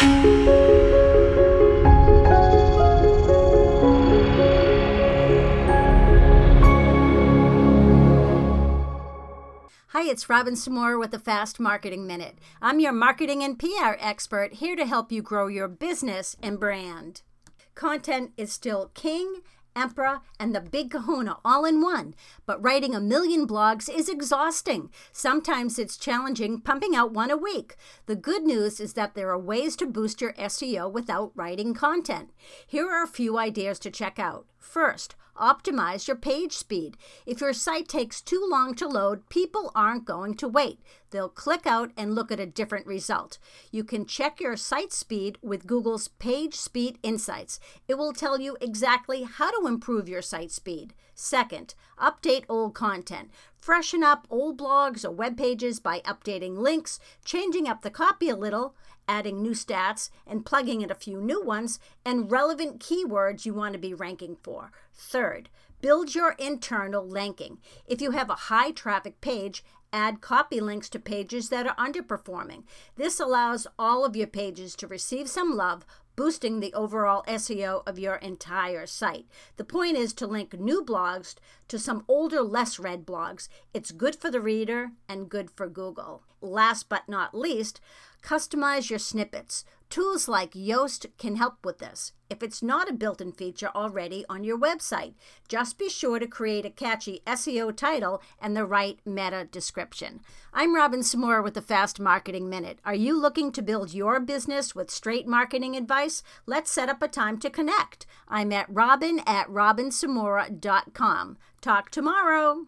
Hi, it's Robin Samora with the Fast Marketing Minute. I'm your marketing and PR expert here to help you grow your business and brand. Content is still king, emperor, and the big kahuna all in one, but writing a million blogs is exhausting. Sometimes it's challenging pumping out one a week. The good news is that there are ways to boost your SEO without writing content. Here are a few ideas to check out. First, optimize your page speed. If your site takes too long to load, people aren't going to wait. They'll click out and look at a different result. You can check your site speed with Google's Page Speed Insights. It will tell you exactly how to improve your site speed. Second, update old content. Freshen up old blogs or web pages by updating links, changing up the copy a little, adding new stats, and plugging in a few new ones, and relevant keywords you want to be ranking for. Third, build your internal linking. If you have a high traffic page, add copy links to pages that are underperforming. This allows all of your pages to receive some love boosting the overall SEO of your entire site. The point is to link new blogs to some older, less read blogs. It's good for the reader and good for Google. Last but not least, customize your snippets. Tools like Yoast can help with this. If it's not a built in feature already on your website, just be sure to create a catchy SEO title and the right meta description. I'm Robin Samora with the Fast Marketing Minute. Are you looking to build your business with straight marketing advice? Let's set up a time to connect. I'm at robin at robinsamora.com. Talk tomorrow.